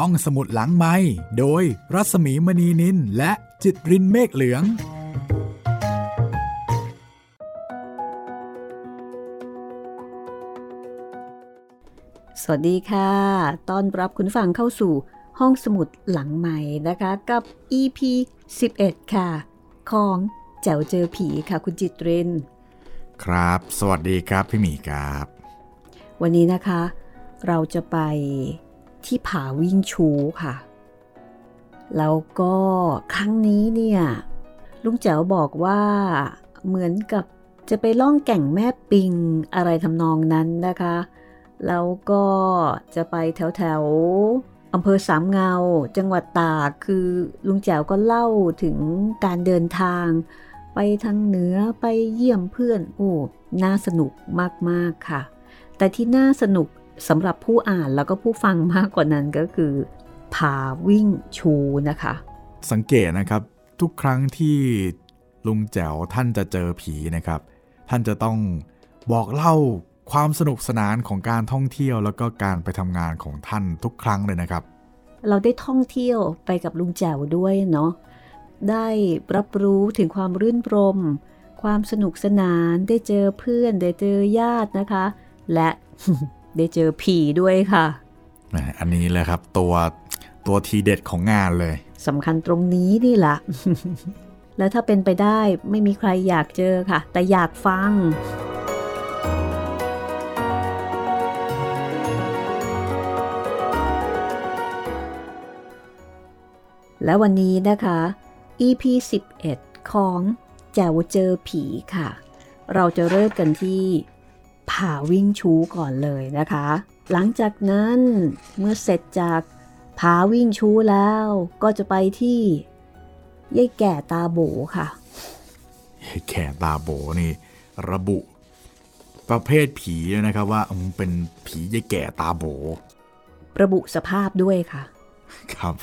ห้องสมุดหลังไม้โดยรัสมีมณีนินและจิตรินเมฆเหลือง สวัสดีค่ะ ต้อนรับคุณฟังเข้าสู่ห้องสมุดหลังใหม่นะคะกับ EP 11 ค่ะ ของแจ๋วเจอผีค่ะคุณจิตริน ครับ สวัสดีครับพี่หมีครับ วันนี้นะคะ เราจะไป ที่ผาวิ่งชูค่ะ แล้วก็ครั้งนี้เนี่ยลุงแจ๋วบอกว่าเหมือนกับจะไปล่องแก่งแม่ปิงอะไรทำนองนั้นนะคะ แล้วก็จะไปแถวแถวๆอำเภอสามเงา จังหวัดตากคือลุงแจ๋วก็เล่าถึงการเดินทาง ไปทางเหนือไปเยี่ยมเพื่อน โอ้ น่าสนุกมาก ๆ ค่ะ แต่ที่น่าสนุก สำหรับผู้อ่านแล้วก็ผู้ฟังมากกว่านั้นก็คือผาวิ่งชูนะคะ สังเกตนะครับทุกครั้งที่ลุงแจ๋วท่านจะเจอผีนะครับ ท่านจะต้องบอกเล่าความสนุกสนานของการท่องเที่ยวแล้วก็การไปทำงานของท่านทุกครั้งเลยนะครับ เราได้ท่องเที่ยวไปกับลุงแจ๋วด้วยเนาะได้รับรู้ถึงความรื่นรม ความสนุกสนานได้เจอเพื่อนได้เจอญาตินะคะ และ ได้เจอผีด้วยค่ะ อันนี้แหละครับตัวตัวทีเด็ดของงานเลยสำคัญตรงนี้นี่แหละแล้วถ้าเป็นไปได้ไม่มีใครอยากเจอค่ะ แต่อยากฟัง และวันนี้นะคะ EP 11 ของแจวเจอผีค่ะ เราจะเริ่มกันที่ ผาวิ่งชูก่อนเลยนะคะ หลังจากนั้นเมื่อเสร็จจากผาวิ่งชูแล้วก็จะไปที่ยายแก่ตาโบค่ะแข่ตาโบนี่ ระบุ ประเภทผีเลยนะครับว่าอืมเป็นผียายแก่ตาโบ ระบุสภาพด้วยค่ะ ครับ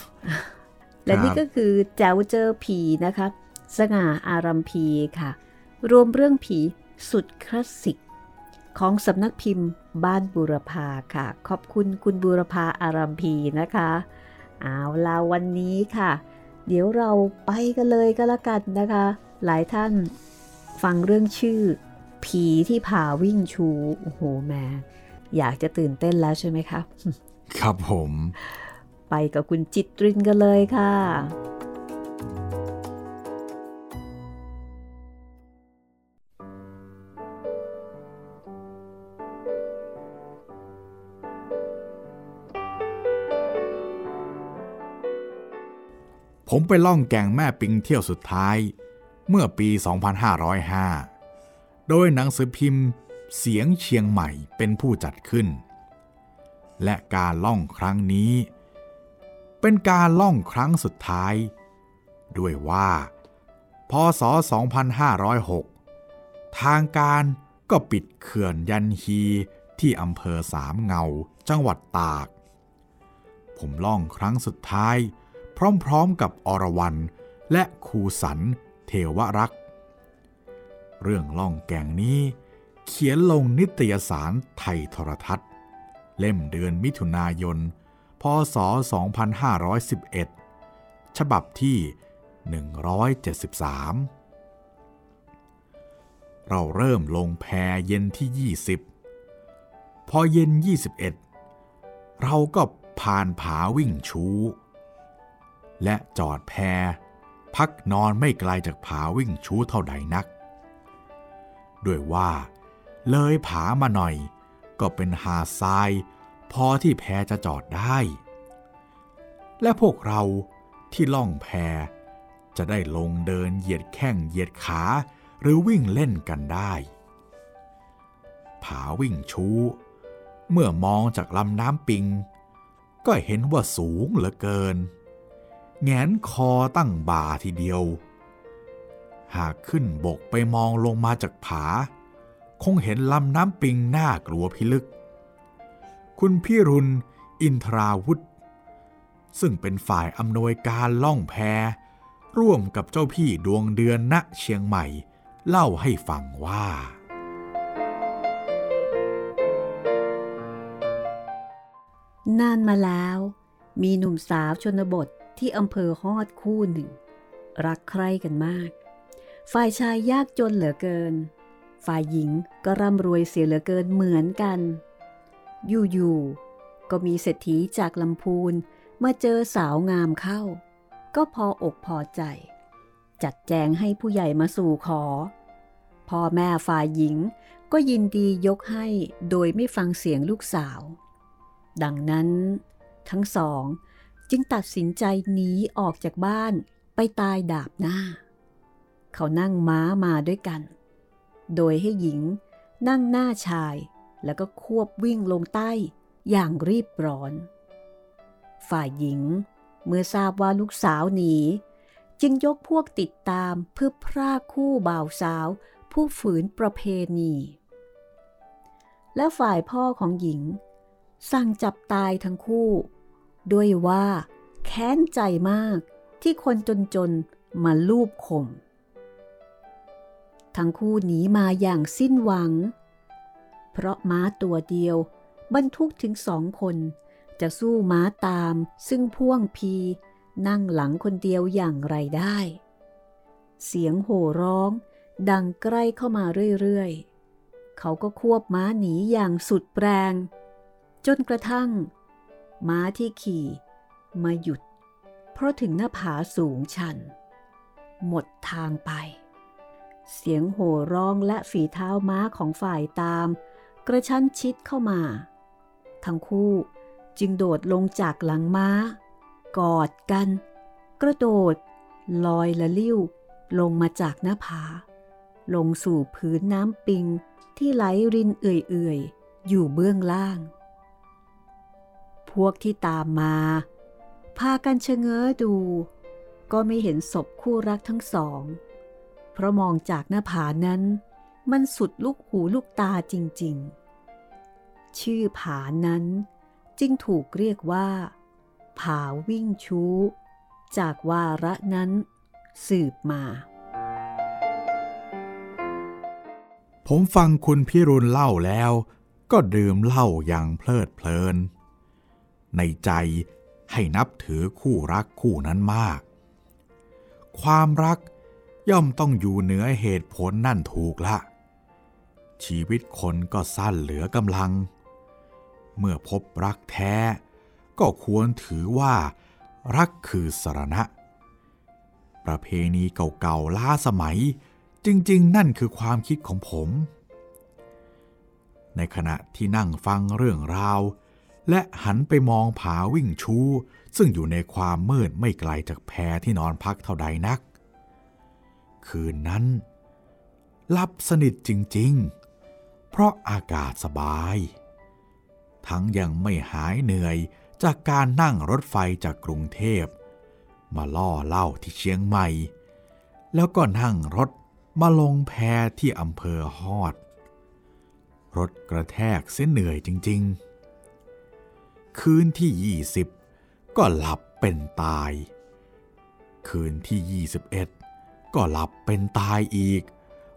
และนี่ครับก็คือแจ๋วเจอผีนะคะ สง่าอารัมพีค่ะ รวมเรื่องผีสุดคลาสสิก ของสำนักพิมพ์บ้านบูรพาค่ะ ขอบคุณคุณบูรพาอารัมพีนะคะ เอาลาวันนี้ค่ะ เดี๋ยวเราไปกันเลยก็แล้วกันนะคะ หลายท่านฟังเรื่องชื่อ ผีที่ผ่าวิ่งชู โอ้โหแม่อยากจะตื่นเต้นแล้วใช่ไหมคะ ครับผม ไปกับคุณจิตรินกันเลยค่ะ ผมไปล่องแก่งแม่ปิงเที่ยวสุดท้าย เมื่อปี 2505 โดยหนังสือพิมพ์เสียงเชียงใหม่เป็นผู้จัดขึ้น และการล่องครั้งนี้ เป็นการล่องครั้งสุดท้าย ด้วยว่า พศ 2506 ทางการก็ปิดเขื่อนยันฮีที่อำเภอสามเงาจังหวัดตาก ผมล่องครั้งสุดท้าย พร้อมๆกับอรวรันและครูสันเทวรักษ์ เรื่องล่องแก่งนี้ เขียนลงนิตยสารไทยโทรทัศน์ เล่มเดือนมิถุนายน พศ 2511 ฉบับที่ 173 เราเริ่มลงแพเย็นที่ 20 พอเย็น 21 เราก็ผ่านผาวิ่งชู และจอดแพพักนอนไม่ไกลจากผาวิ่งชูเท่าใดนัก ด้วยว่า เลยผามาหน่อย ก็เป็นหาดทราย พอที่แพจะจอดได้ และพวกเราที่ล่องแพจะได้ลงเดินเหยียดแข้งเหยียดขาหรือวิ่งเล่นกันได้ ผาวิ่งชูเมื่อมองจากลำน้ำปิง ก็เห็นว่าสูงเหลือเกิน แงนคอตั้งบ่าทีเดียว หากขึ้นบกไปมองลงมาจากผา คงเห็นลำน้ำปิงน่ากลัวพิลึก คุณพี่รุณอินทราวุธ ซึ่งเป็นฝ่ายอำนวยการล่องแพร่วมกับเจ้าพี่ดวงเดือนณเชียงใหม่ เล่าให้ฟังว่า นานมาแล้ว มีหนุ่มสาวชนบท ที่อำเภอฮอดคู่หนึ่ง รักใคร่กันมาก ฝ่ายชายยากจนเหลือเกิน ฝ่ายหญิงก็ร่ำรวยเสียเหลือเกินเหมือนกัน อยู่ๆก็มีเศรษฐีจากลำพูนมาเจอสาวงามเข้า ก็พออกพอใจ จัดแจงให้ผู้ใหญ่มาสู่ขอ พ่อแม่ฝ่ายหญิงก็ยินดียกให้โดยไม่ฟังเสียงลูกสาว ดังนั้น ทั้งสอง จึงตัดสินใจหนีออกจากบ้านไปตายดาบหน้า เขานั่งม้ามาด้วยกัน โดยให้หญิงนั่งหน้าชายแล้วก็ควบวิ่งลงใต้อย่างรีบร้อน ฝ่ายหญิงเมื่อทราบว่าลูกสาวหนี จึงยกพวกติดตามเพื่อพรากคู่บ่าวสาว ผู้ฝืนประเพณี และฝ่ายพ่อของหญิง สั่งจับตายทั้งคู่ ด้วยว่าแค้นใจมากที่คนจนๆมาลูบข่ม ทั้งคู่หนีมาอย่างสิ้นหวัง เพราะม้าตัวเดียวบรรทุกถึงสองคน จะสู้ม้าตามซึ่งพ่วงพีนั่งหลังคนเดียวอย่างไรได้ เสียงโห่ร้องดังใกล้เข้ามาเรื่อยๆ เขาก็ควบม้าหนีอย่างสุดแรง จนกระทั่ง ม้าที่ขี่มาหยุด เพราะถึงหน้าผาสูงชัน หมดทางไป เสียงโห่ร้องและฝีเท้าม้าของฝ่ายตาม กระชั้นชิดเข้ามา ทั้งคู่จึงโดดลงจากหลังม้า กอดกัน กระโดด ลอยละลิ้ว ลงมาจากหน้าผา ลงสู่พื้นน้ำปิงที่ไหลรินเอื่อยๆ อยู่เบื้องล่าง พวกที่ตามมา พากันเชะเง้อดู ก็ไม่เห็นศพคู่รักทั้งสอง เพราะมองจากหน้าผานั้น มันสุดลูกหูลูกตาจริงๆ ชื่อผานั้นจึงถูกเรียกว่า ผาวิ่งชู้ จากวาระนั้น สืบมา ผมฟังคุณพิรุณเล่าแล้ว ก็ดื่มเหล้าอย่างเพลิดเพลิน ในใจให้นับถือคู่รักคู่นั้นมาก ความรักย่อมต้องอยู่เหนือเหตุผลนั่นถูกละ ชีวิตคนก็สั้นเหลือกำลัง เมื่อพบรักแท้ ก็ควรถือว่า รักคือสรณะ ประเพณีเก่าๆล้าสมัย จริงๆ นั่นคือความคิดของผม ในขณะที่นั่งฟังเรื่องราว และหันไปมองผาวิ่งชู ซึ่งอยู่ในความมืดไม่ไกลจากแพที่นอนพักเท่าใดนัก คืนนั้นหลับสนิทจริงๆ เพราะอากาศสบาย ทั้งยังไม่หายเหนื่อยจากการนั่งรถไฟจากกรุงเทพ มาล่อเล่าที่เชียงใหม่ แล้วก็นั่งรถมาลงแพที่อำเภอฮอด รถกระแทกเส้นเหนื่อยจริง ๆ คืนที่ 20 ก็หลับเป็นตาย คืนที่ 21 ก็หลับเป็นตายอีก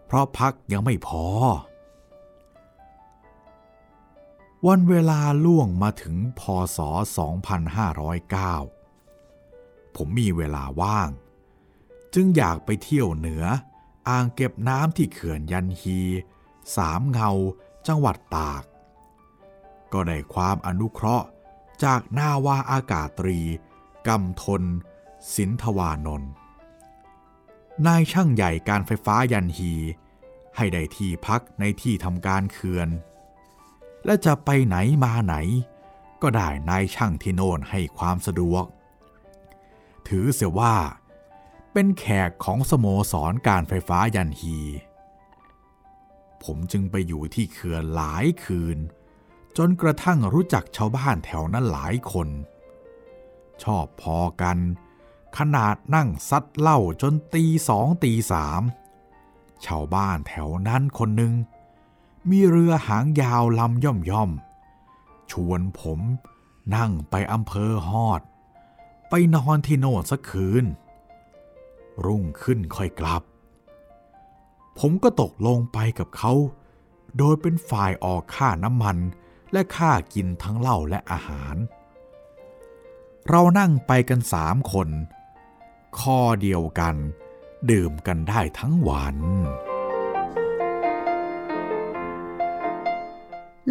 เพราะพักยังไม่พอ วันเวลาล่วงมาถึงพศ 2509 ผมมีเวลาว่าง จึงอยากไปเที่ยวเหนืออ่างเก็บน้ำที่เขื่อนยันฮี สามเงา จังหวัดตาก ก็ได้ความอนุเคราะห์ จากนาวาอากาศตรีกำทน สินทวานนท์นายช่างใหญ่การไฟฟ้ายันฮี ให้ได้ที่พักในที่ทำการเขื่อน และจะไปไหนมาไหน ก็ได้นายช่างที่โน่นให้ความสะดวก ถือเสียว่า เป็นแขกของสโมสรการไฟฟ้ายันฮี ผมจึงไปอยู่ที่เขื่อนหลายคืน จนกระทั่งรู้จักชาวบ้านแถวนั้นหลายคน ชอบพอกัน ขนาดนั่งซัดเหล้าจนตีสองตีสามชาวบ้านแถวนั้นคนหนึ่ง มีเรือหางยาวลำย่อมย่อม ชวนผมนั่งไปอำเภอฮอด ไปนอนที่โน่นสักคืน รุ่งขึ้นค่อยกลับ ผมก็ตกลงไปกับเขา โดยเป็นฝ่ายออกค่าน้ำมัน และค่ากินทั้งเหล้าและอาหาร เรานั่งไปกันสามคน ข้อเดียวกัน ดื่มกันได้ทั้งวัน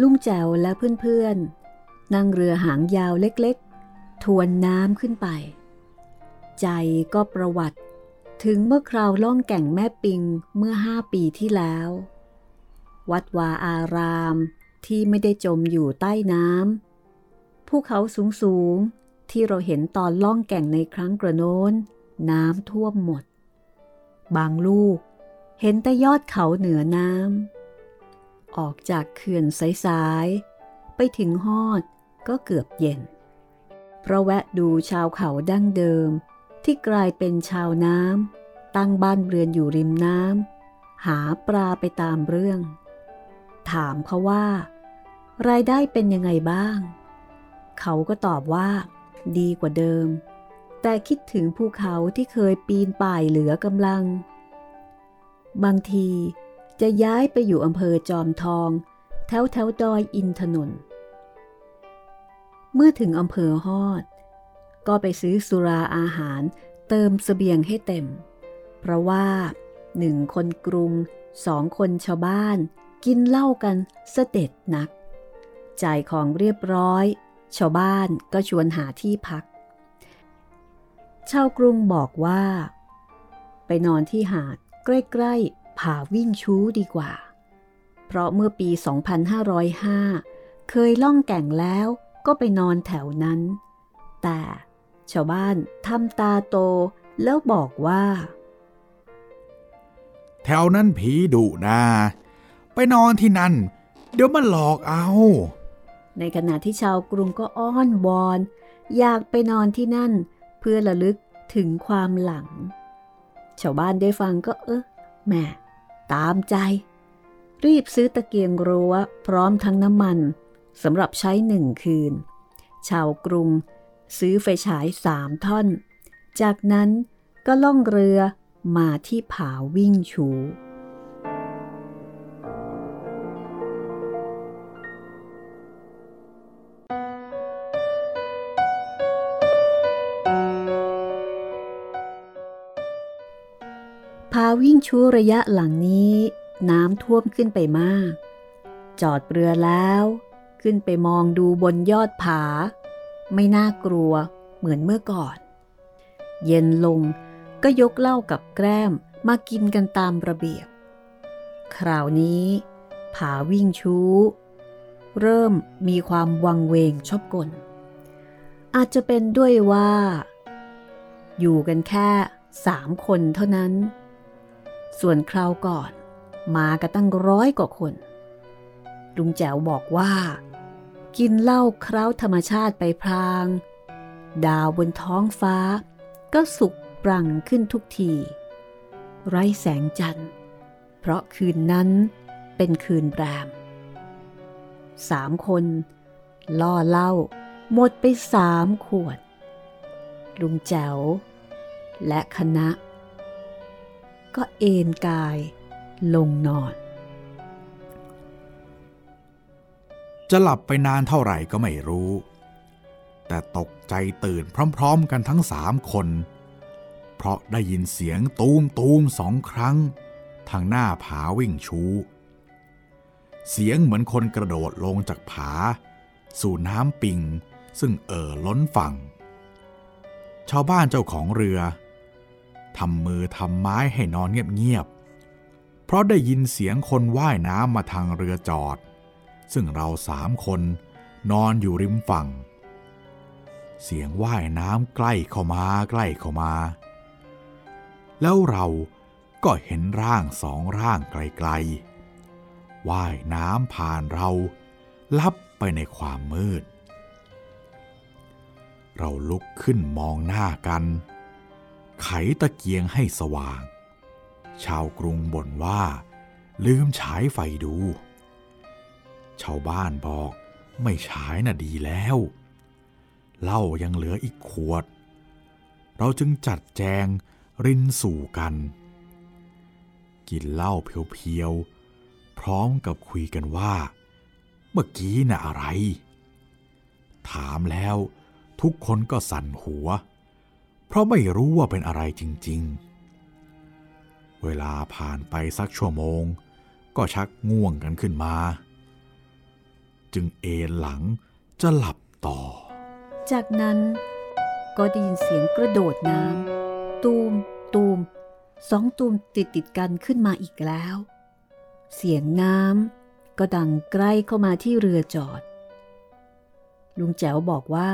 ลุงแจวและเพื่อนๆ นั่งเรือหางยาวเล็กๆ ทวนน้ำขึ้นไป ใจก็ประวัติถึงเมื่อคราวล่องแก่งแม่ปิงเมื่อห้าปีที่แล้ว วัดวาอาราม ที่ไม่ได้จมอยู่ใต้น้ำภูเขาสูงๆที่เราเห็นตอนล่องแก่งในครั้งกระโน้น น้ำท่วมหมด บางลูกเห็นแต่ยอดเขาเหนือน้ำออกจากเขื่อนสายๆ ไปถึงฮอดก็เกือบเย็น เพราะแวะดูชาวเขาดั้งเดิมที่กลายเป็นชาวน้ำตั้งบ้านเรือนอยู่ริมน้ำหาปลาไปตามเรื่อง ถามเขาว่า รายได้เป็นยังไงบ้าง เขาก็ตอบว่า ดีกว่าเดิม แต่คิดถึงภูเขาที่เคยปีนป่ายเหลือกำลัง บางทีจะย้ายไปอยู่อำเภอจอมทอง แถวแถวดอยอินทนนท์เมื่อถึงอำเภอฮอด ก็ไปซื้อสุราอาหารเติมสเสบียงให้เต็ม เพราะว่าหนึ่งคนกรุงสองคนชาวบ้าน กินเหล้ากันเสด็จนัก จ่ายของเรียบร้อย ชาวบ้านก็ชวนหาที่พัก ชาวกรุงบอกว่า ไปนอนที่หาดใกล้ๆผาวิ่งชู้ดีกว่า เพราะเมื่อปี 2505 เคยล่องแก่งแล้วก็ไปนอนแถวนั้น แต่ชาวบ้านทำตาโตแล้วบอกว่า แถวนั้นผีดุนะ ไปนอนที่นั่น เดี๋ยวมันหลอกเอา ในขณะที่ชาวกรุงก็อ้อนวอน อยากไปนอนที่นั่น เพื่อระลึกถึงความหลัง ชาวบ้านได้ฟังก็เออแม่ตามใจ รีบซื้อตะเกียงรั้วพร้อมทั้งน้ำมันสำหรับใช้หนึ่งคืน ชาวกรุง ซื้อไฟฉายสามท่อน จากนั้นก็ล่องเรือมาที่ผาวิ่งชู งชูระยะหลังนี้ น้ำท่วมขึ้นไปมาก จอดเรือแล้ว ขึ้นไปมองดูบนยอดผา ไม่น่ากลัวเหมือนเมื่อก่อน เย็นลงก็ยกเหล้ากับแกล้มมากินกันตามระเบียบ คราวนี้ ผาวิ่งชู้ เริ่มมีความวังเวงชอบกล อาจจะเป็นด้วยว่า อยู่กันแค่สามคนเท่านั้น ส่วนคราวก่อน มากันตั้งร้อยกว่าคน ลุงแจ๋วบอกว่า กินเหล้าเคล้าธรรมชาติไปพราง ดาวบนท้องฟ้า ก็สุกปรังขึ้นทุกที ไร้แสงจันทร์ เพราะคืนนั้นเป็นคืนแรมสามคน ล่อเหล้าหมดไปสามขวด ลุงแจ๋ว และคณะ ก็เอนกายลงนอน จะหลับไปนานเท่าไหร่ก็ไม่รู้ แต่ตกใจตื่นพร้อมๆกันทั้งสามคน เพราะได้ยินเสียงตูมตูมสองครั้ง ทางหน้าผาวิ่งชูเสียงเหมือนคนกระโดดลงจากผา สู่น้ำปิงซึ่งเอ่อล้นฝั่ง ชาวบ้านเจ้าของเรือ ทำมือทำไม้ให้นอนเงียบๆ เพราะได้ยินเสียงคนว่ายน้ำมาทางเรือจอด ซึ่งเราสามคนนอนอยู่ริมฝั่ง เสียงว่ายน้ำใกล้เข้ามาใกล้เข้ามา แล้วเราก็เห็นร่างสองร่างไกลๆ ว่ายน้ำผ่านเรา ลับไปในความมืด เราลุกขึ้นมองหน้ากัน ไขตะเกียงให้สว่าง ชาวกรุงบ่นว่า ลืมฉายไฟดู ชาวบ้านบอกไม่ฉายน่ะดีแล้วเหล้ายังเหลืออีกขวด เราจึงจัดแจงรินสู่กัน กินเหล้าเพียวๆ พร้อมกับคุยกันว่า เมื่อกี้น่ะอะไร ถามแล้วทุกคนก็สั่นหัว เพราะไม่รู้ว่าเป็นอะไรจริง ๆ เวลาผ่านไปสักชั่วโมง ก็ชักง่วงกันขึ้นมา จึงเอนหลังจะหลับต่อ จากนั้นก็ได้ยินเสียงกระโดดน้ำตูมตูมสองตูมติดติดกันขึ้นมาอีกแล้ว เสียงน้ำก็ดังใกล้เข้ามาที่เรือจอด ลุงแจ๋วบอกว่า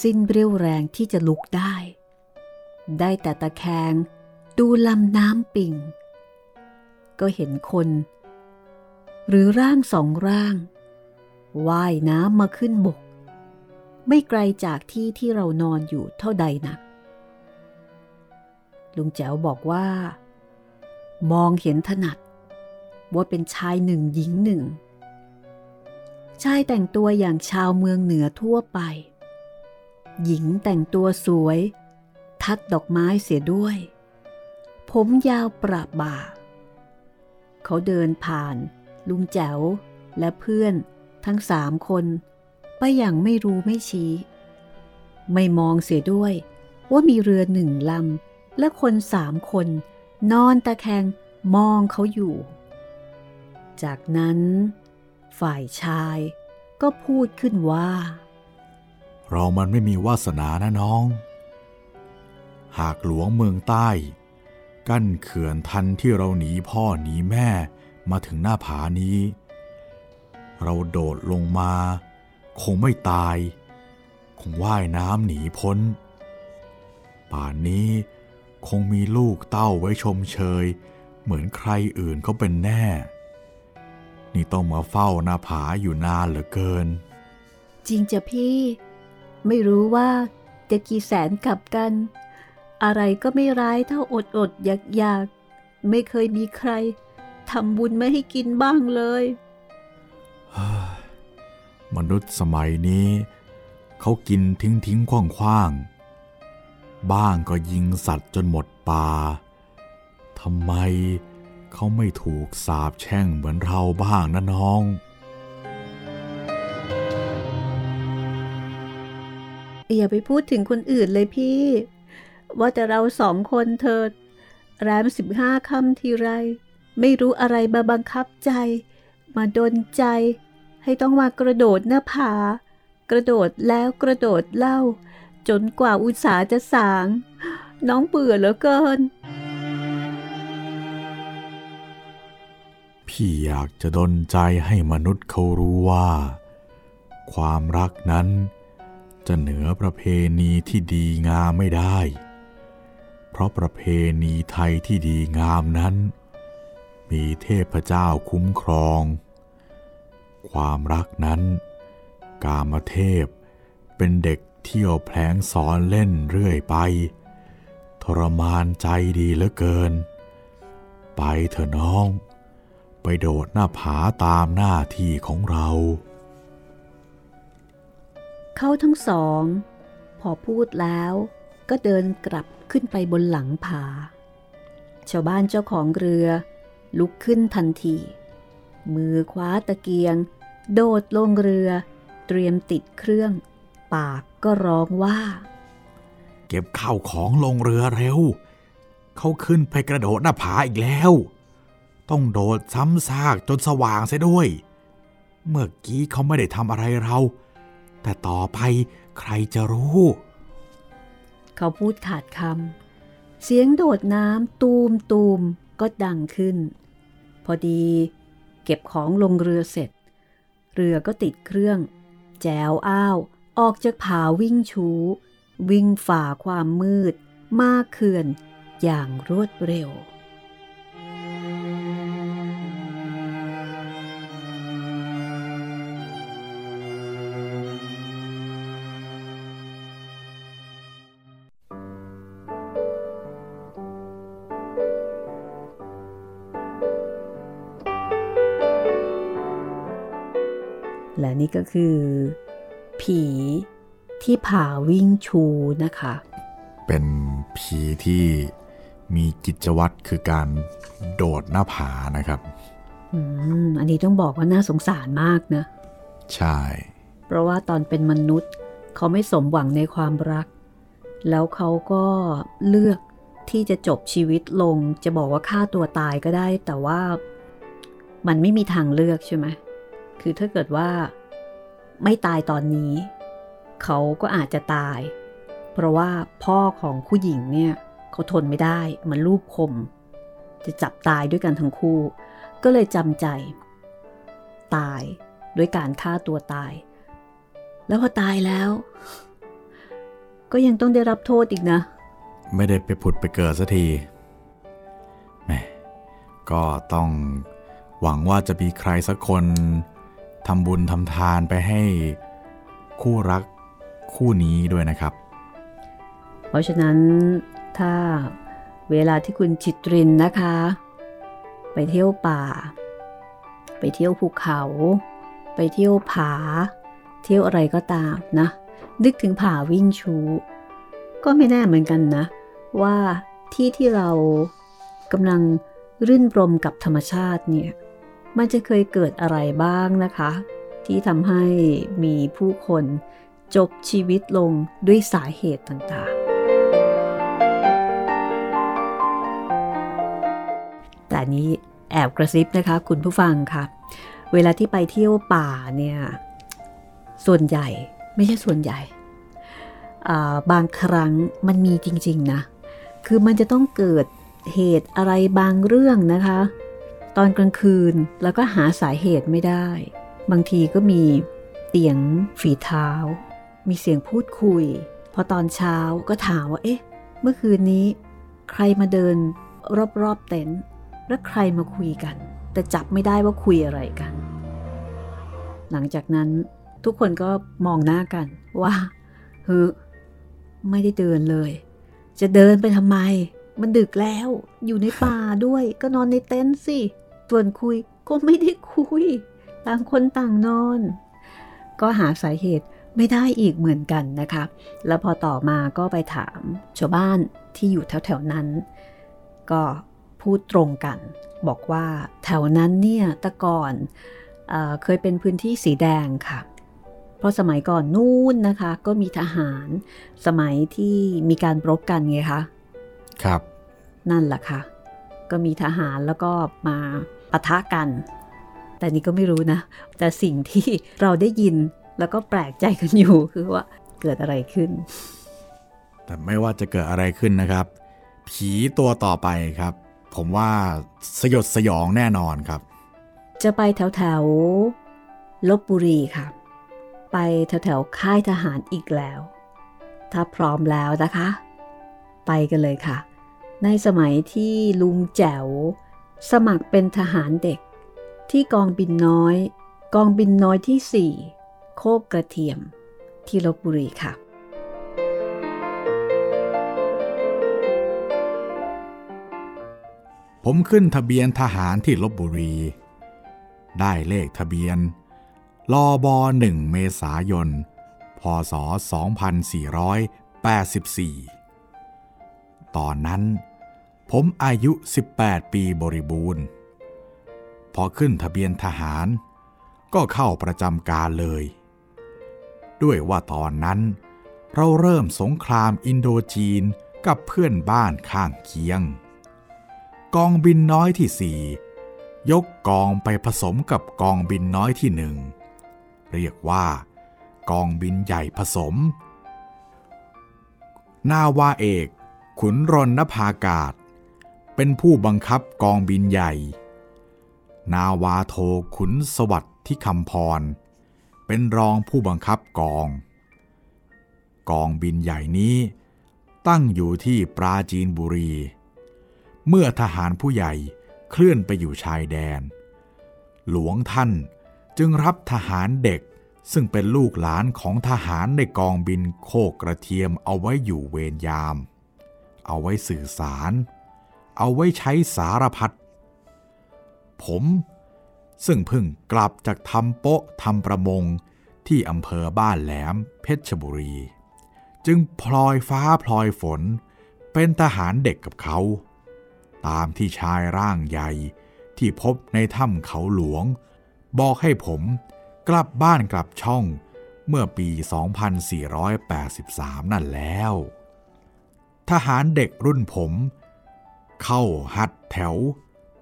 สิ้นเรี่ยวแรงที่จะลุกได้ ได้แต่ตะแคงดูลำน้ำปิ่ง ก็เห็นคน หรือร่างสองร่างว่ายน้ำมาขึ้นบก ไม่ไกลจากที่ที่เรานอนอยู่เท่าใดนักลุงแจ๋วบอกว่า มองเห็นถนัด ว่าเป็นชายหนึ่งหญิงหนึ่งชายแต่งตัวอย่างชาวเมืองเหนือทั่วไป หญิงแต่งตัวสวย ทัดดอกไม้เสียด้วย ผมยาวประบ่า เขาเดินผ่าน ลุงแจ๋ว และเพื่อนทั้งสามคน ไปอย่างไม่รู้ไม่ชี้ ไม่มองเสียด้วย ว่ามีเรือหนึ่งลำและคนสามคน นอนตะแคงมองเขาอยู่ จากนั้น ฝ่ายชายก็พูดขึ้นว่า เรามันไม่มีวาสนานะน้อง หากหลวงเมืองใต้ กั้นเขื่อนทันที่เราหนีพ่อหนีแม่มาถึงหน้าผานี้ เราโดดลงมา คงไม่ตาย คงว่ายน้ำหนีพ้น ป่านนี้คงมีลูกเต้าไว้ชมเชย เหมือนใครอื่นเขาเป็นแน่ นี่ต้องมาเฝ้าหน้าผาอยู่นานเหลือเกิน จริงจ้ะพี่ ไม่รู้ว่าจะกี่แสนกลับกัน อะไรก็ไม่ร้ายเท่าอดอดอยากอยากไม่เคยมีใครทำบุญไม่ให้กินบ้างเลย มนุษย์สมัยนี้ เขากินทิ้งทิ้งคว่างคว่างบ้างก็ยิงสัตว์จนหมดป่าทำไมเขาไม่ถูกสาบแช่งเหมือนเราบ้างนะน้อง อย่าไปพูดถึงคนอื่นเลยพี่ ว่าแต่เราสองคนเถิดแรมสิบห้าคำทีไร ไม่รู้อะไรมาบังคับใจ มาดนใจ ให้ต้องมากระโดดหน้าผากระโดดแล้วกระโดดเล่า จนกว่าอุตสาจะสาง น้องเบื่อเหลือเกิน พี่อยากจะดนใจให้มนุษย์เขารู้ว่า ความรักนั้น จะเหนือประเพณีที่ดีงามไม่ได้ เพราะประเพณีไทยที่ดีงามนั้น มีเทพเจ้าคุ้มครอง ความรักนั้น กามเทพเป็นเด็กเที่ยวแผลงสอนเล่นเรื่อยไป ทรมานใจดีเหลือเกิน ไปเถอะน้อง ไปโดดหน้าผาตามหน้าที่ของเรา เขาทั้งสอง พอพูดแล้วก็เดินกลับขึ้นไปบนหลังผา ชาวบ้านเจ้าของเรือ ลุกขึ้นทันที มือคว้าตะเกียง โดดลงเรือ เตรียมติดเครื่อง ปากก็ร้องว่า เก็บข้าวของลงเรือเร็ว เขาขึ้นไปกระโดดหน้าผาอีกแล้ว ต้องโดดซ้ำซากจนสว่างเสียด้วย เมื่อกี้เขาไม่ได้ทำอะไรเรา แต่ต่อไปใครจะรู้ เขาพูดขาดคำ เสียงโดดน้ำตูมตูมก็ดังขึ้น พอดีเก็บของลงเรือเสร็จ เรือก็ติดเครื่อง แจวอ้าว ออกจากผาวิ่งชู วิ่งฝ่าความมืด มาเขื่อนอย่างรวดเร็ว นี่ก็คือ ผีที่ผาวิ่งชูนะคะ เป็นผีที่มีกิจวัตรคือการโดดหน้าผานะครับอืมอันนี้ต้องบอกว่าน่าสงสารมากนะ ใช่ เพราะว่าตอนเป็นมนุษย์ เขาไม่สมหวังในความรัก แล้วเขาก็เลือกที่จะจบชีวิตลง จะบอกว่าฆ่าตัวตายก็ได้ แต่ว่ามันไม่มีทางเลือกใช่ไหม คือถ้าเกิดว่า ไม่ตายตอนนี้ เขาก็อาจจะตาย เพราะว่าพ่อของผู้หญิงเนี่ยเขาทนไม่ได้มันรูปคม จะจับตายด้วยกันทั้งคู่ ก็เลยจำใจ ตายด้วยการฆ่าตัวตาย แล้วพอตายแล้ว ก็ยังต้องได้รับโทษอีกนะ ไม่ได้ไปผุดไปเกิดสักทีแหมก็ต้องหวังว่าจะมีใครสักคน ทำบุญทำทานไปให้คู่รักคู่นี้ด้วยนะครับ เพราะฉะนั้นถ้าเวลาที่คุณจิตรินนะคะ ไปเที่ยวป่า ไปเที่ยวภูเขา ไปเที่ยวผา เที่ยวอะไรก็ตามนะ นึกถึงผาวิ่งชูก็ไม่แน่เหมือนกันนะ ว่าที่ที่เรากำลังรื่นรมกับธรรมชาติเนี่ย มันจะเคยเกิดอะไรบ้างนะคะ ที่ทำให้มีผู้คนจบชีวิตลงด้วยสาเหตุต่างๆ แต่นี้แอบกระซิบนะคะคุณผู้ฟังค่ะเวลาที่ไปเที่ยวป่าเนี่ย ส่วนใหญ่ไม่ใช่ส่วนใหญ่ บางครั้งมันมีจริง ๆ นะ คือมันจะต้องเกิดเหตุอะไรบางเรื่องนะคะ ตอนกลางคืนแล้วก็หาสาเหตุไม่ได้ บางทีก็มีเสียงฝีเท้า มีเสียงพูดคุย พอตอนเช้าก็ถามว่า เอ๊ะ เมื่อคืนนี้ ใครมาเดินรอบๆเต็นท์แล้วใครมาคุยกัน แต่จับไม่ได้ว่าคุยอะไรกัน หลังจากนั้นทุกคนก็มองหน้ากันว่าเฮ้ไม่ได้เดินเลย จะเดินไปทำไม มันดึกแล้ว อยู่ในป่าด้วย ก็นอนในเต็นท์สิ ส่วนคุยก็ไม่ได้คุย ต่างคนต่างนอน ก็หาสาเหตุไม่ได้อีกเหมือนกันนะคะ แล้วพอต่อมาก็ไปถามชาวบ้านที่อยู่แถวๆนั้น ก็พูดตรงกัน บอกว่าแถวนั้นเนี่ยแต่ก่อนเอเคยเป็นพื้นที่สีแดงค่ะ เพราะสมัยก่อนนู่นนะคะ ก็มีทหารสมัยที่มีการรบกันไงคะ ครับ นั่นแหละค่ะ ก็มีทหารแล้วก็มา ปะทะกัน แต่นี่ก็ไม่รู้นะ แต่สิ่งที่เราได้ยินแล้วก็แปลกใจกันอยู่คือว่าเกิดอะไรขึ้น แต่ไม่ว่าจะเกิดอะไรขึ้นนะครับ ผีตัวต่อไปครับ ผมว่าสยดสยองแน่นอนครับ จะไปแถวแถวลบบุรีค่ะ ไปแถวแถวค่ายทหารอีกแล้ว ถ้าพร้อมแล้วนะคะ ไปกันเลยค่ะ ในสมัยที่ลุงแจ๋ว สมัครเป็นทหารเด็ก ที่กองบินน้อย กองบินน้อยที่ 4 โคกกระเทียม ที่ลบบุรีค่ะ ผมขึ้นทะเบียนทหารที่ลบบุรี ได้เลขทะเบียนลอบอหนึ่งเมษายน พศ 2484 ตอนนั้น ผมอายุ 18 ปีบริบูรณ์ พอขึ้นทะเบียนทหาร ก็เข้าประจำการเลย ด้วยว่าตอนนั้น เราเริ่มสงครามอินโดจีนกับเพื่อนบ้านข้างเคียง กองบินน้อยที่สี่ยกกองไปผสมกับกองบินน้อยที่หนึ่ง เรียกว่า กองบินใหญ่ผสม นาวาเอก ขุนรนนภากาศ เป็นผู้บังคับกองบินใหญ่ นาวาโทขุนสวัสดิ์ที่คำพร เป็นรองผู้บังคับกอง กองบินใหญ่นี้ตั้งอยู่ที่ปราจีนบุรี เมื่อทหารผู้ใหญ่เคลื่อนไปอยู่ชายแดน หลวงท่านจึงรับทหารเด็กซึ่งเป็นลูกหลานของทหารในกองบินโคกกระเทียมเอาไว้อยู่เวรยาม เอาไว้สื่อสาร เอาไว้ใช้สารพัด ผมซึ่งเพิ่งกลับจากทำโป๊ะทำประมงที่อำเภอบ้านแหลมเพชรบุรี จึงพลอยฟ้าพลอยฝนเป็นทหารเด็กกับเขา ตามที่ชายร่างใหญ่ที่พบในถ้ำเขาหลวง บอกให้ผมกลับบ้านกลับช่องเมื่อปี 2483 นั่นแล้ว ทหารเด็กรุ่นผม เข้าหัดแถว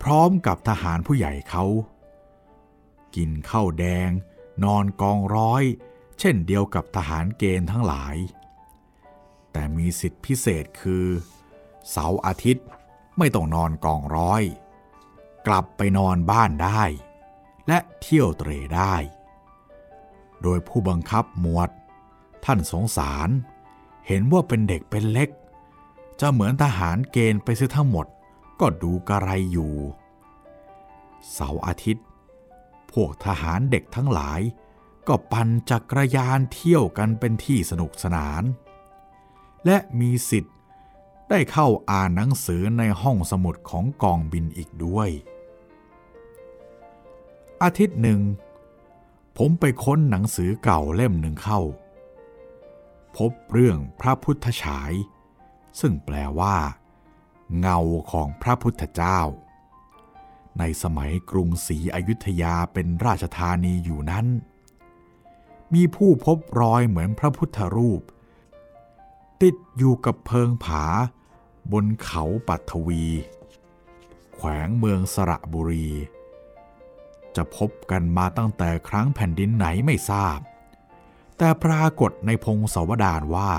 พร้อมกับทหารผู้ใหญ่เขา กินข้าวแดง นอนกองร้อย เช่นเดียวกับทหารเกณฑ์ทั้งหลาย แต่มีสิทธิพิเศษคือ เสาร์อาทิตย์ไม่ต้องนอนกองร้อย กลับไปนอนบ้านได้ และเที่ยวเตรได้ โดยผู้บังคับหมวด ท่านสงสาร เห็นว่าเป็นเด็กเป็นเล็ก จะเหมือนทหารเกณฑ์ไปเสียทั้งหมด ก็ดูกระไรอยู่ เสาร์อาทิตย์ พวกทหารเด็กทั้งหลาย ก็ปั่นจักรยานเที่ยวกันเป็นที่สนุกสนาน และมีสิทธิ์ได้เข้าอ่านหนังสือในห้องสมุดของกองบินอีกด้วย อาทิตย์หนึ่ง ผมไปค้นหนังสือเก่าเล่มหนึ่งเข้า พบเรื่องพระพุทธฉาย ซึ่งแปลว่า เงาของพระพุทธเจ้า ในสมัยกรุงศรีอยุธยาเป็นราชธานีอยู่นั้น มีผู้พบรอยเหมือนพระพุทธรูป ติดอยู่กับเพิงผา บนเขาปัทวี แขวงเมืองสระบุรี จะพบกันมาตั้งแต่ครั้งแผ่นดินไหนไม่ทราบ แต่ปรากฏในพงศาวดารว่า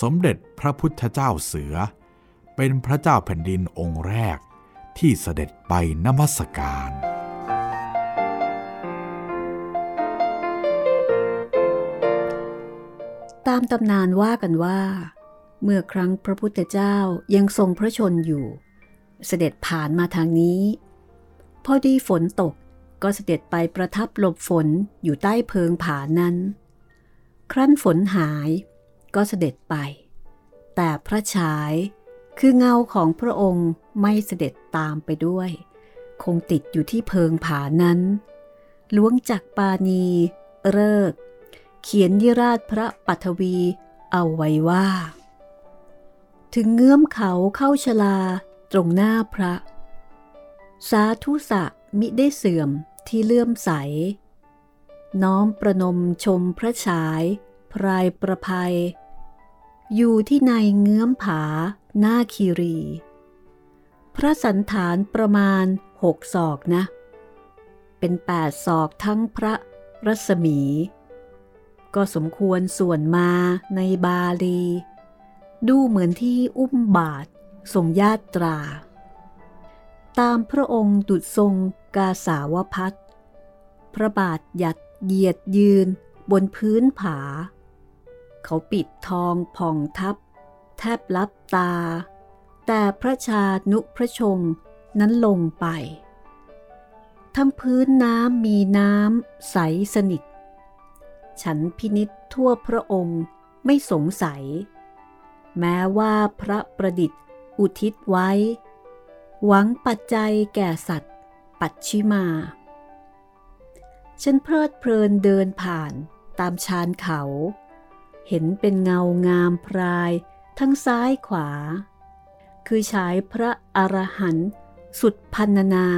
สมเด็จพระพุทธเจ้าเสือ เป็นพระเจ้าแผ่นดินองค์แรกที่เสด็จไปนมัสการ ตามตำนานว่ากันว่า เมื่อครั้งพระพุทธเจ้ายังทรงพระชนอยู่ เสด็จผ่านมาทางนี้ พอดีฝนตกก็เสด็จไปประทับหลบฝนอยู่ใต้เพิงผานั้น ครั้นฝนหาย ก็เสด็จไป แต่พระฉายคือเงาของพระองค์ไม่เสด็จตามไปด้วย คงติดอยู่ที่เพิงผานั้น ล้วงจากปานีเลิก เขียนยิราชพระปัทวีเอาไว้ว่า ถึงเงื้อมเขาเข้าชลาตรงหน้าพระ สาธุสะมิได้เสื่อมที่เลื่อมใส น้อมประนมชมพระฉาย พรายประภัย อยู่ที่ในเงื้อมผา หน้าคีรี พระสันฐานประมาณหกศอกนะ เป็นแปดศอกทั้งพระรัศมี ก็สมควรส่วนมาในบาลี ดูเหมือนที่อุ้มบาททรงญาตรา ตามพระองค์ดุจทรงกาสาวพัดพระบาทหยัดเหยียดยืนบนพื้นผา เขาปิดทองผ่องทับ แทบลับตา แต่พระชานุพระชงนั้นลงไป ทั้งพื้นน้ำมีน้ำใสสนิท ฉันพินิษทั่วพระองค์ไม่สงสัย แม้ว่าพระประดิษฐ์อุทิศไว้ หวังปัจจัยแก่สัตว์ ปัจฉิมา ฉันเพลิดเพลินเดินผ่านตามชานเขา เห็นเป็นเงางามพราย ทั้งซ้ายขวา คือฉายพระอรหันต์สุดพันนา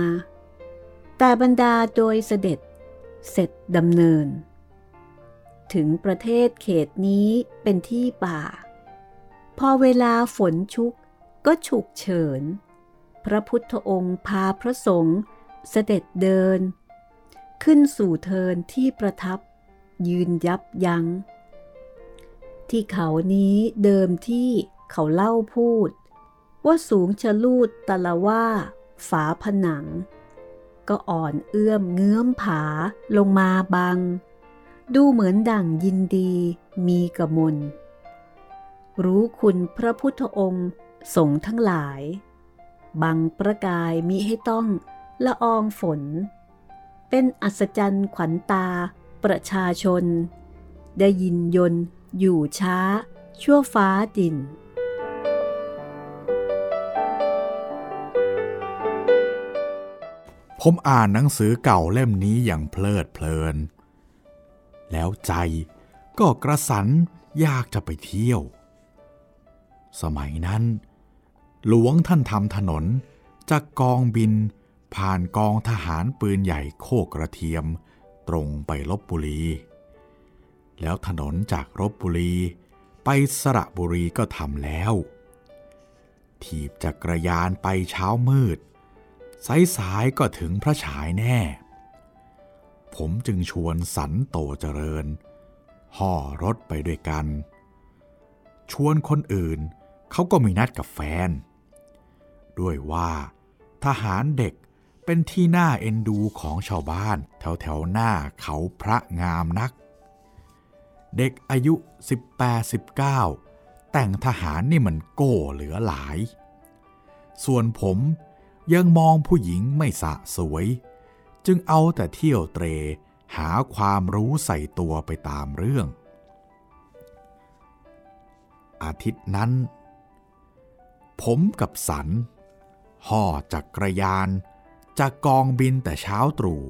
แต่บรรดาโดยเสด็จเสร็จดำเนิน ถึงประเทศเขตนี้เป็นที่ป่า พอเวลาฝนชุกก็ฉุกเฉิน พระพุทธองค์พาพระสงฆ์เสด็จเดิน ขึ้นสู่เทินที่ประทับยืนยับยัง้ง ที่เขานี้เดิมที่เขาเล่าพูด ว่าสูงชะลูดตะละว่า ฝาผนัง ก็อ่อนเอื้อมเงื้อมผาลงมาบัง ดูเหมือนดั่งยินดีมีกระมนรู้คุณพระพุทธองค์สงทั้งหลาย บังประกายมิให้ต้องละอองฝน เป็นอัศจรรย์ขวัญตาประชาชน ได้ยินยนต์ อยู่ช้า ชั่วฟ้าดิน ผมอ่านหนังสือเก่าเล่มนี้อย่างเพลิดเพลิน แล้วใจก็กระสันอยากจะไปเที่ยว สมัยนั้น หลวงท่านทำถนนจากกองบินผ่านกองทหารปืนใหญ่โคกกระเทียม ตรงไปลบบุรี แล้วถนนจากรบบุรี ไปสระบุรีก็ทำแล้ว ถีบจักรยานไปเช้ามืด สายๆก็ถึงพระฉายแน่ ผมจึงชวนสันโตเจริญ ห่อรถไปด้วยกัน ชวนคนอื่นเขาก็มีนัดกับแฟน ด้วยว่าทหารเด็กเป็นที่น่าเอ็นดูของชาวบ้าน แถวแถวหน้าเขาพระงามนัก เด็กอายุ 18-19 แต่งทหารนี่มันโก้เหลือหลาย ส่วนผมยังมองผู้หญิงไม่สะสวย จึงเอาแต่เที่ยวเตรหาความรู้ใส่ตัวไปตามเรื่อง อาทิตย์นั้น ผมกับสัน ห่อจักรยานจากกองบินแต่เช้าตรู่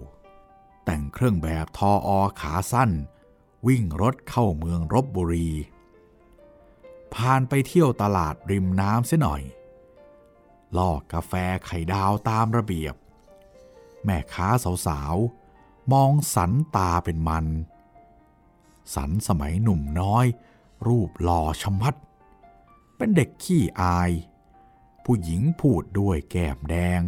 แต่งเครื่องแบบทออขาสั้น วิ่งรถเข้าเมืองรบบุรี ผ่านไปเที่ยวตลาดริมน้ำเสียหน่อย ลอกกาแฟไข่ดาวตามระเบียบ แม่ค้าสาวๆ มองสันตาเป็นมัน สันสมัยหนุ่มน้อย รูปหล่อชะมัด เป็นเด็กขี้อาย ผู้หญิงพูดด้วยแก้มแดง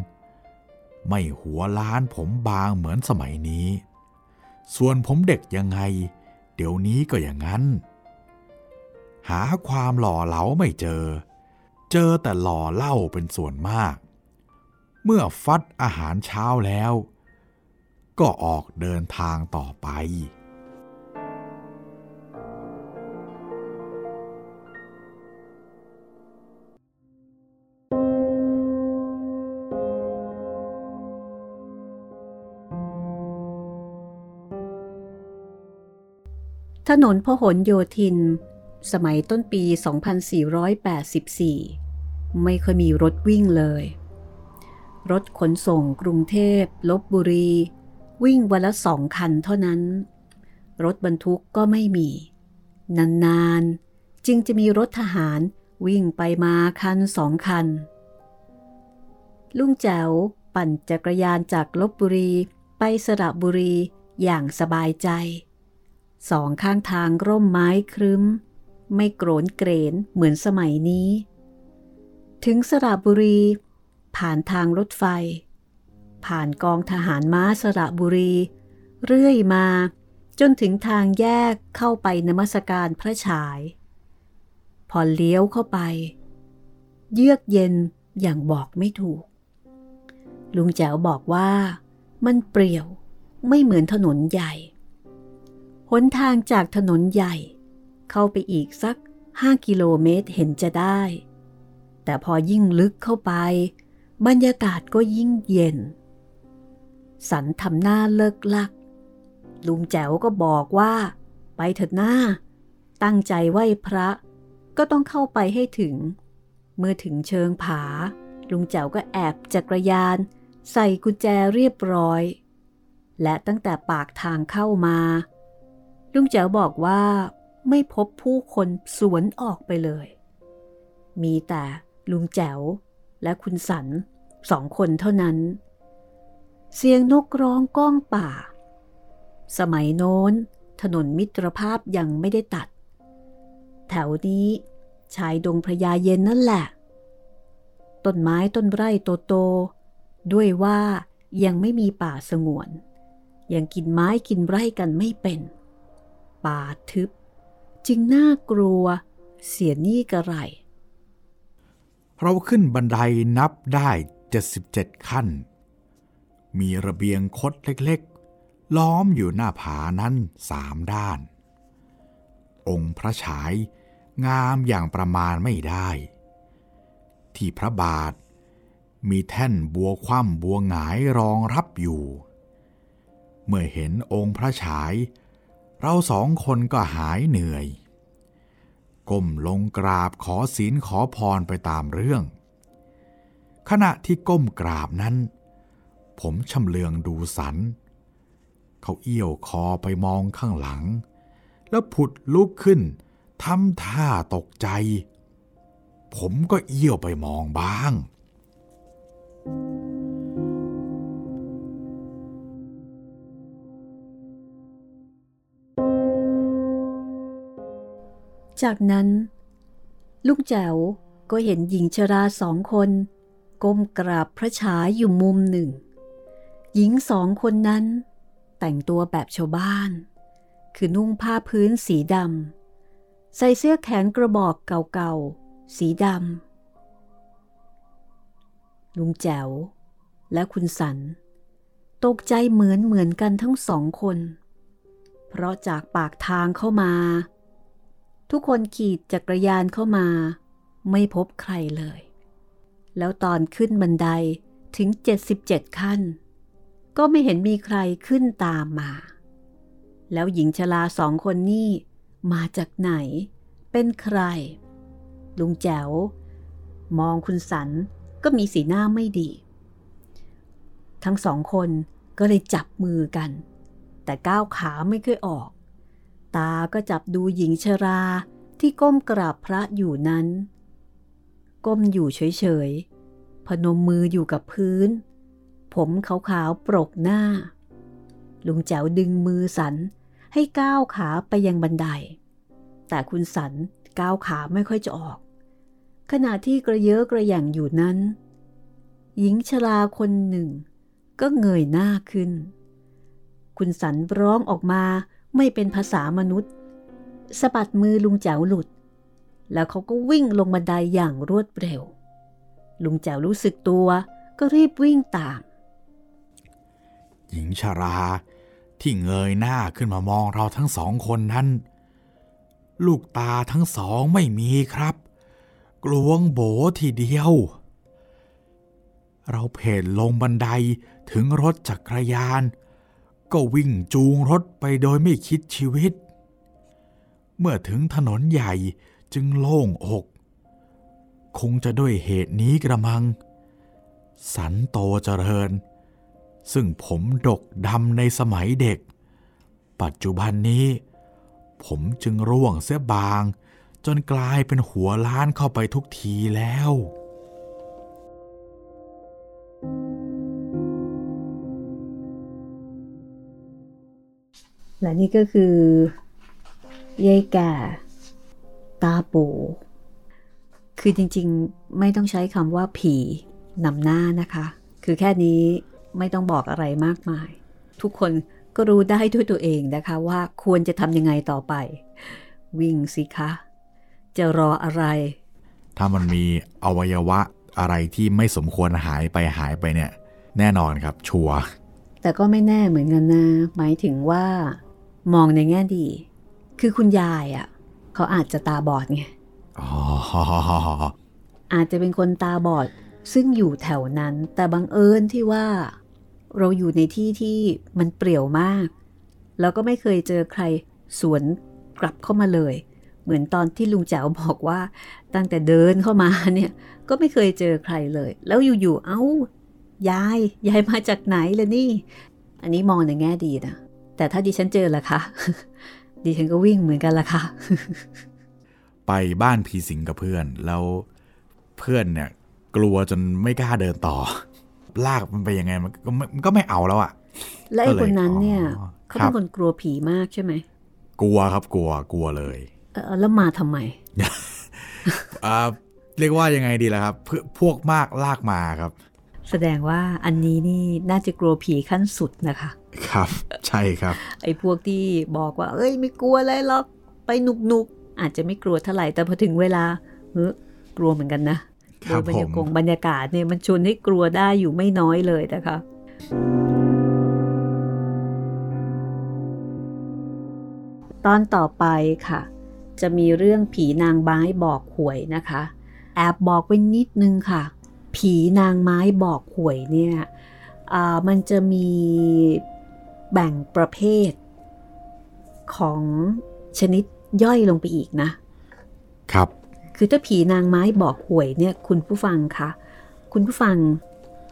ไม่หัวล้านผมบางเหมือนสมัยนี้ส่วนผมเด็กยังไง เดี๋ยวนี้ก็อย่างนั้น หาความหล่อเหลาไม่เจอ เจอแต่หล่อเล่าเป็นส่วนมาก เมื่อฟัดอาหารเช้าแล้ว ก็ออกเดินทางต่อไป ถนนพหลโยธิน สมัยต้นปี 2484 ไม่เคยมีรถวิ่งเลย รถขนส่งกรุงเทพลบบุรี วิ่งวันละสองคันเท่านั้น รถบรรทุกก็ไม่มี นานๆ จึงจะมีรถทหารวิ่งไปมาคันสองคัน ลุงแจ๋วปั่นจักรยานจากลบบุรีไปสระบุรีอย่างสบายใจ สองข้างทางร่มไม้ครึ้ม ไม่โกรนเกรนเหมือนสมัยนี้ ถึงสระบุรี ผ่านทางรถไฟ ผ่านกองทหารม้าสระบุรี เรื่อยมา จนถึงทางแยกเข้าไปนมัสการพระฉาย พอเลี้ยวเข้าไป เยือกเย็นอย่างบอกไม่ถูก ลุงแจ๋วบอกว่ามันเปรี่ยวไม่เหมือนถนนใหญ่ หนทางจากถนนใหญ่ เข้าไปอีกสักห้ากิโลเมตรเห็นจะได้ แต่พอยิ่งลึกเข้าไป บรรยากาศก็ยิ่งเย็น สันทำหน้าเลิกลัก ลุงแจ๋วก็บอกว่า ไปเถิดหน้า ตั้งใจไหว้พระก็ต้องเข้าไปให้ถึง เมื่อถึงเชิงผา ลุงแจ๋วก็แอบจักรยาน ใส่กุญแจเรียบร้อย และตั้งแต่ปากทางเข้ามา ลุงแจ๋วบอกว่าไม่พบผู้คนสวนออกไปเลย มีแต่ลุงแจ๋วและคุณสันสองคนเท่านั้น เสียงนกร้องก้องป่า สมัยโน้น ถนนมิตรภาพยังไม่ได้ตัด แถวนี้ชายดงพระยาเย็นนั่นแหละ ต้นไม้ต้นไร่โตโต ด้วยว่ายังไม่มีป่าสงวน ยังกินไม้กินไร่กันไม่เป็น ป่าทึบ จึงน่ากลัวเสียนี่กระไร เราขึ้นบันไดนับได้77ขั้น มีระเบียงคดเล็กๆ ล้อมอยู่หน้าผานั้นสามด้าน องค์พระฉายงามอย่างประมาณไม่ได้ ที่พระบาทมีแท่นบัวคว่ำบัวหงายรองรับอยู่ เมื่อเห็นองค์พระฉาย เราสองคนก็หายเหนื่อย ก้มลงกราบขอศีลขอพรไปตามเรื่อง ขณะที่ก้มกราบนั้น ผมชำเลืองดูสัน เขาเอี้ยวคอไปมองข้างหลัง แล้วผุดลุกขึ้นทำท่าตกใจ ผมก็เอี้ยวไปมองบ้าง จากนั้น ลุงแจ๋วก็เห็นหญิงชราสองคนก้มกราบพระฉายอยู่มุมหนึ่ง หญิงสองคนนั้น แต่งตัวแบบชาวบ้าน คือนุ่งผ้าพื้นสีดำใส่เสื้อแขนกระบอกเก่าๆ สีดำลุงแจ๋ว และคุณสัน ตกใจเหมือนเหมือนกันทั้งสองคน เพราะจากปากทางเข้ามา ทุกคนขี่จักรยานเข้ามา ไม่พบใครเลย แล้วตอนขึ้นบันไดถึง 77 ขั้น ก็ไม่เห็นมีใครขึ้นตามมา แล้วหญิงชราสองคนนี่มาจากไหน เป็นใคร ลุงแจ๋ว มองคุณสันก็มีสีหน้าไม่ดี ทั้งสองคนก็เลยจับมือกัน แต่ก้าวขาไม่เคยออก ตาก็จับดูหญิงชราที่ก้มกราบพระอยู่นั้น ก้มอยู่เฉยๆ พนมมืออยู่กับพื้น ผมขาวๆปรกหน้า ลุงแจ๋วดึงมือสันให้ก้าวขาไปยังบันได แต่คุณสันก้าวขาไม่ค่อยจะออก ขณะที่กระเยอะกระอย่างอยู่นั้น หญิงชราคนหนึ่ง ก็เงยหน้าขึ้น คุณสันร้องออกมา ไม่เป็นภาษามนุษย์สะบัดมือลุงแจ๋วหลุด แล้วเขาก็วิ่งลงบันไดอย่างรวดเร็ว ลุงแจ๋วรู้สึกตัวก็รีบวิ่งตาม หญิงชราที่เงยหน้าขึ้นมามองเราทั้งสองคนนั้น ลูกตาทั้งสองไม่มีครับ กลวงโบทีเดียว เราเพนลงบันไดถึงรถจักรยาน ก็วิ่งจูงรถไปโดยไม่คิดชีวิต เมื่อถึงถนนใหญ่จึงโล่งอก คงจะด้วยเหตุนี้กระมัง สันโตเจริญ ซึ่งผมดกดำในสมัยเด็ก ปัจจุบันนี้ ผมจึงร่วงเสียบาง จนกลายเป็นหัวล้านเข้าไปทุกทีแล้ว และนี่ก็คือยายแก่ตาปู คือจริงๆไม่ต้องใช้คำว่าผีนำหน้านะคะ คือแค่นี้ไม่ต้องบอกอะไรมากมาย ทุกคนก็รู้ได้ด้วยตัวเองนะคะว่าควรจะทำยังไงต่อไป วิ่งสิคะ จะรออะไร ถ้ามันมีอวัยวะอะไรที่ไม่สมควรหายไปหายไปเนี่ย แน่นอนครับชัวร์แต่ก็ไม่แน่เหมือนกันนะ หมายถึงว่า มองในแง่ดี คือคุณยายอะ่ะเขาอาจจะตาบอดไงอ๋ออาจจะเป็นคนตาบอดซึ่งอยู่แถวนั้น แต่บังเอิญที่ว่า เราอยู่ในที่ที่มันเปรี่ยวมาก แล้วก็ไม่เคยเจอใครสวนกลับเข้ามาเลย เหมือนตอนที่ลุงแจ๋วบอกว่าตั้งแต่เดินเข้ามาเนี่ยก็ไม่เคยเจอใครเลย แล้วอยู่ๆเอ้ายายยายมาจากไหนล่ะนี่ อันนี้มองในแง่ดีนะ แต่ถ้าดิฉันเจอล่ะคะ ดิฉันก็วิ่งเหมือนกันล่ะค่ะไปบ้านผีสิงกับเพื่อน แล้วเพื่อนเนี่ย กลัวจนไม่กล้าเดินต่อ ลากมันไปยังไงมันก็ไม่มันก็ไม่เอาแล้วอะและไอ้ก็เลยคนนั้นเนี่ยอ๋อเขาครัเป็นบคนกลัวผีมากใช่ไหมกลัวครับกลัวกลัวเลย เออแล้วมาทำไมอ่าเรียกว่ายังไงดีล่ะครับเพื่อพวกมากลากมาครับ แสดงว่าอันนี้นี่น่าจะกลัวผีขั้นสุดนะคะ ครับ ใช่ครับ ไอ้พวกที่บอกว่า เอ้ยไม่กลัวอะไรหรอกไปหนุกนุกๆอาจจะไม่กลัวเท่าไหร่แต่พอถึงเวลาเฮ้ยกลัวเหมือนกันนะคโดรับยบรรยากาศผมบรรยากาศเนี่ยมันชวนให้กลัวได้อยู่ไม่น้อยเลยนะคะตอนต่อไปค่ะ จะมีเรื่องผีนางไม้บอกหวยนะคะ แอบบอกไว้นิดนึงค่ะ ผีนางไม้บอกหวยเนี่ยอ่ามันจะมี แบ่งประเภท ของชนิดย่อยลงไปอีกนะ ครับ คือถ้าผีนางไม้บอกหวยเนี่ย คุณผู้ฟังคะคุณผู้ฟัง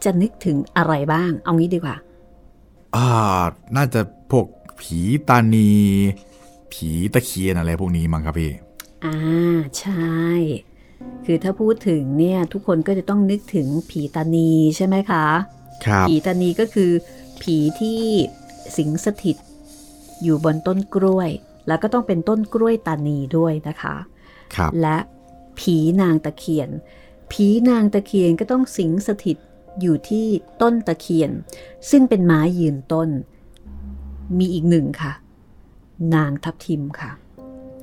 จะนึกถึงอะไรบ้าง เอางี้ดีกว่า อ่า น่าจะพวกผีตานี ผีตะเคียนอะไรพวกนี้มั้งครับพี่ อ่า ใช่ คือถ้าพูดถึงเนี่ย ทุกคนก็จะต้องนึกถึงผีตานีใช่ไหมคะ ครับ ผีตานีก็คือ ผีที่ สิงสถิต อยู่บนต้นกล้วย แล้วก็ต้องเป็นต้นกล้วยตานีด้วยนะคะครับและผีนางตะเคียน ผีนางตะเคียนก็ต้องสิงสถิตอยู่ที่ต้นตะเคียน ซึ่งเป็นไม้ยืนต้น มีอีกหนึ่งค่ะ นางทับทิมค่ะ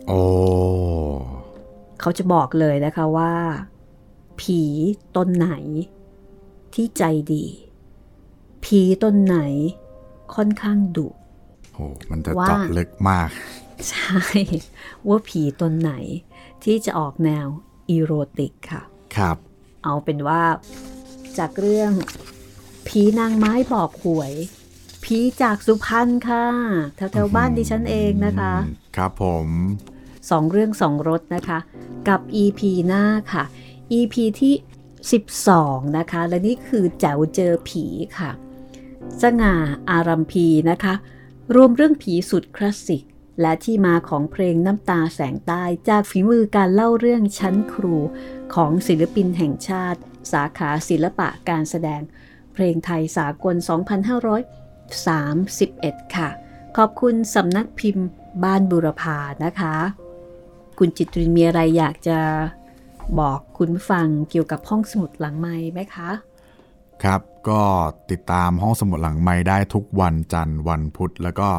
โอ้เขาจะบอกเลยนะคะว่า ผีต้นไหนที่ใจดี ผีต้นไหน ค่อนข้างดุโหมันจะว่าเจาะลึกมาก ใช่ ว่าผีตนไหนที่จะออกแนวอีโรติกค่ะ ครับ เอาเป็นว่าจากเรื่อง ผีนางไม้บอกหวย ผีจากสุพรรณค่ะ แถวๆบ้านดิฉันเองนะคะอืมครับผมสองเรื่องสองรสนะคะ กับ EP หน้าค่ะ EP ที่ 12 นะคะ และนี่คือแจ๋วเจอผีค่ะ สง่าอารัมพีนะคะ รวมเรื่องผีสุดคลาสสิก และที่มาของเพลงน้ำตาแสงใต้จากฝีมือการเล่าเรื่องชั้นครูของศิลปินแห่งชาติ สาขาศิลปะการแสดง เพลงไทยสากล 2531 ค่ะ ขอบคุณสำนักพิมพ์บ้านบุรพานะคะ คุณจิตรินมีอะไรอยากจะบอกคุณฟังเกี่ยวกับห้องสมุดหลังไม้ไหมคะ ครับ ก็ติดตามห้องสมุดหลังไม้ได้ทุกวันจันทร์วันพุธแล้วก็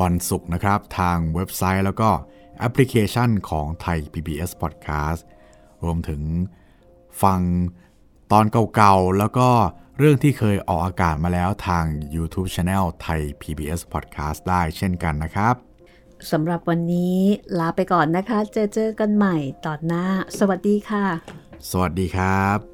วันศุกร์นะครับ ทางเว็บไซต์แล้วก็แอปพลิเคชันของไทย PBS Podcast รวมถึงฟังตอนเก่าๆ แล้วก็เรื่องที่เคยออกอากาศมาแล้วทาง YouTube Channel ไทย PBS Podcast ได้เช่นกันนะครับสำหรับวันนี้ลาไปก่อนนะคะ เจอเจอกันใหม่ตอนหน้า สวัสดีค่ะ สวัสดีครับ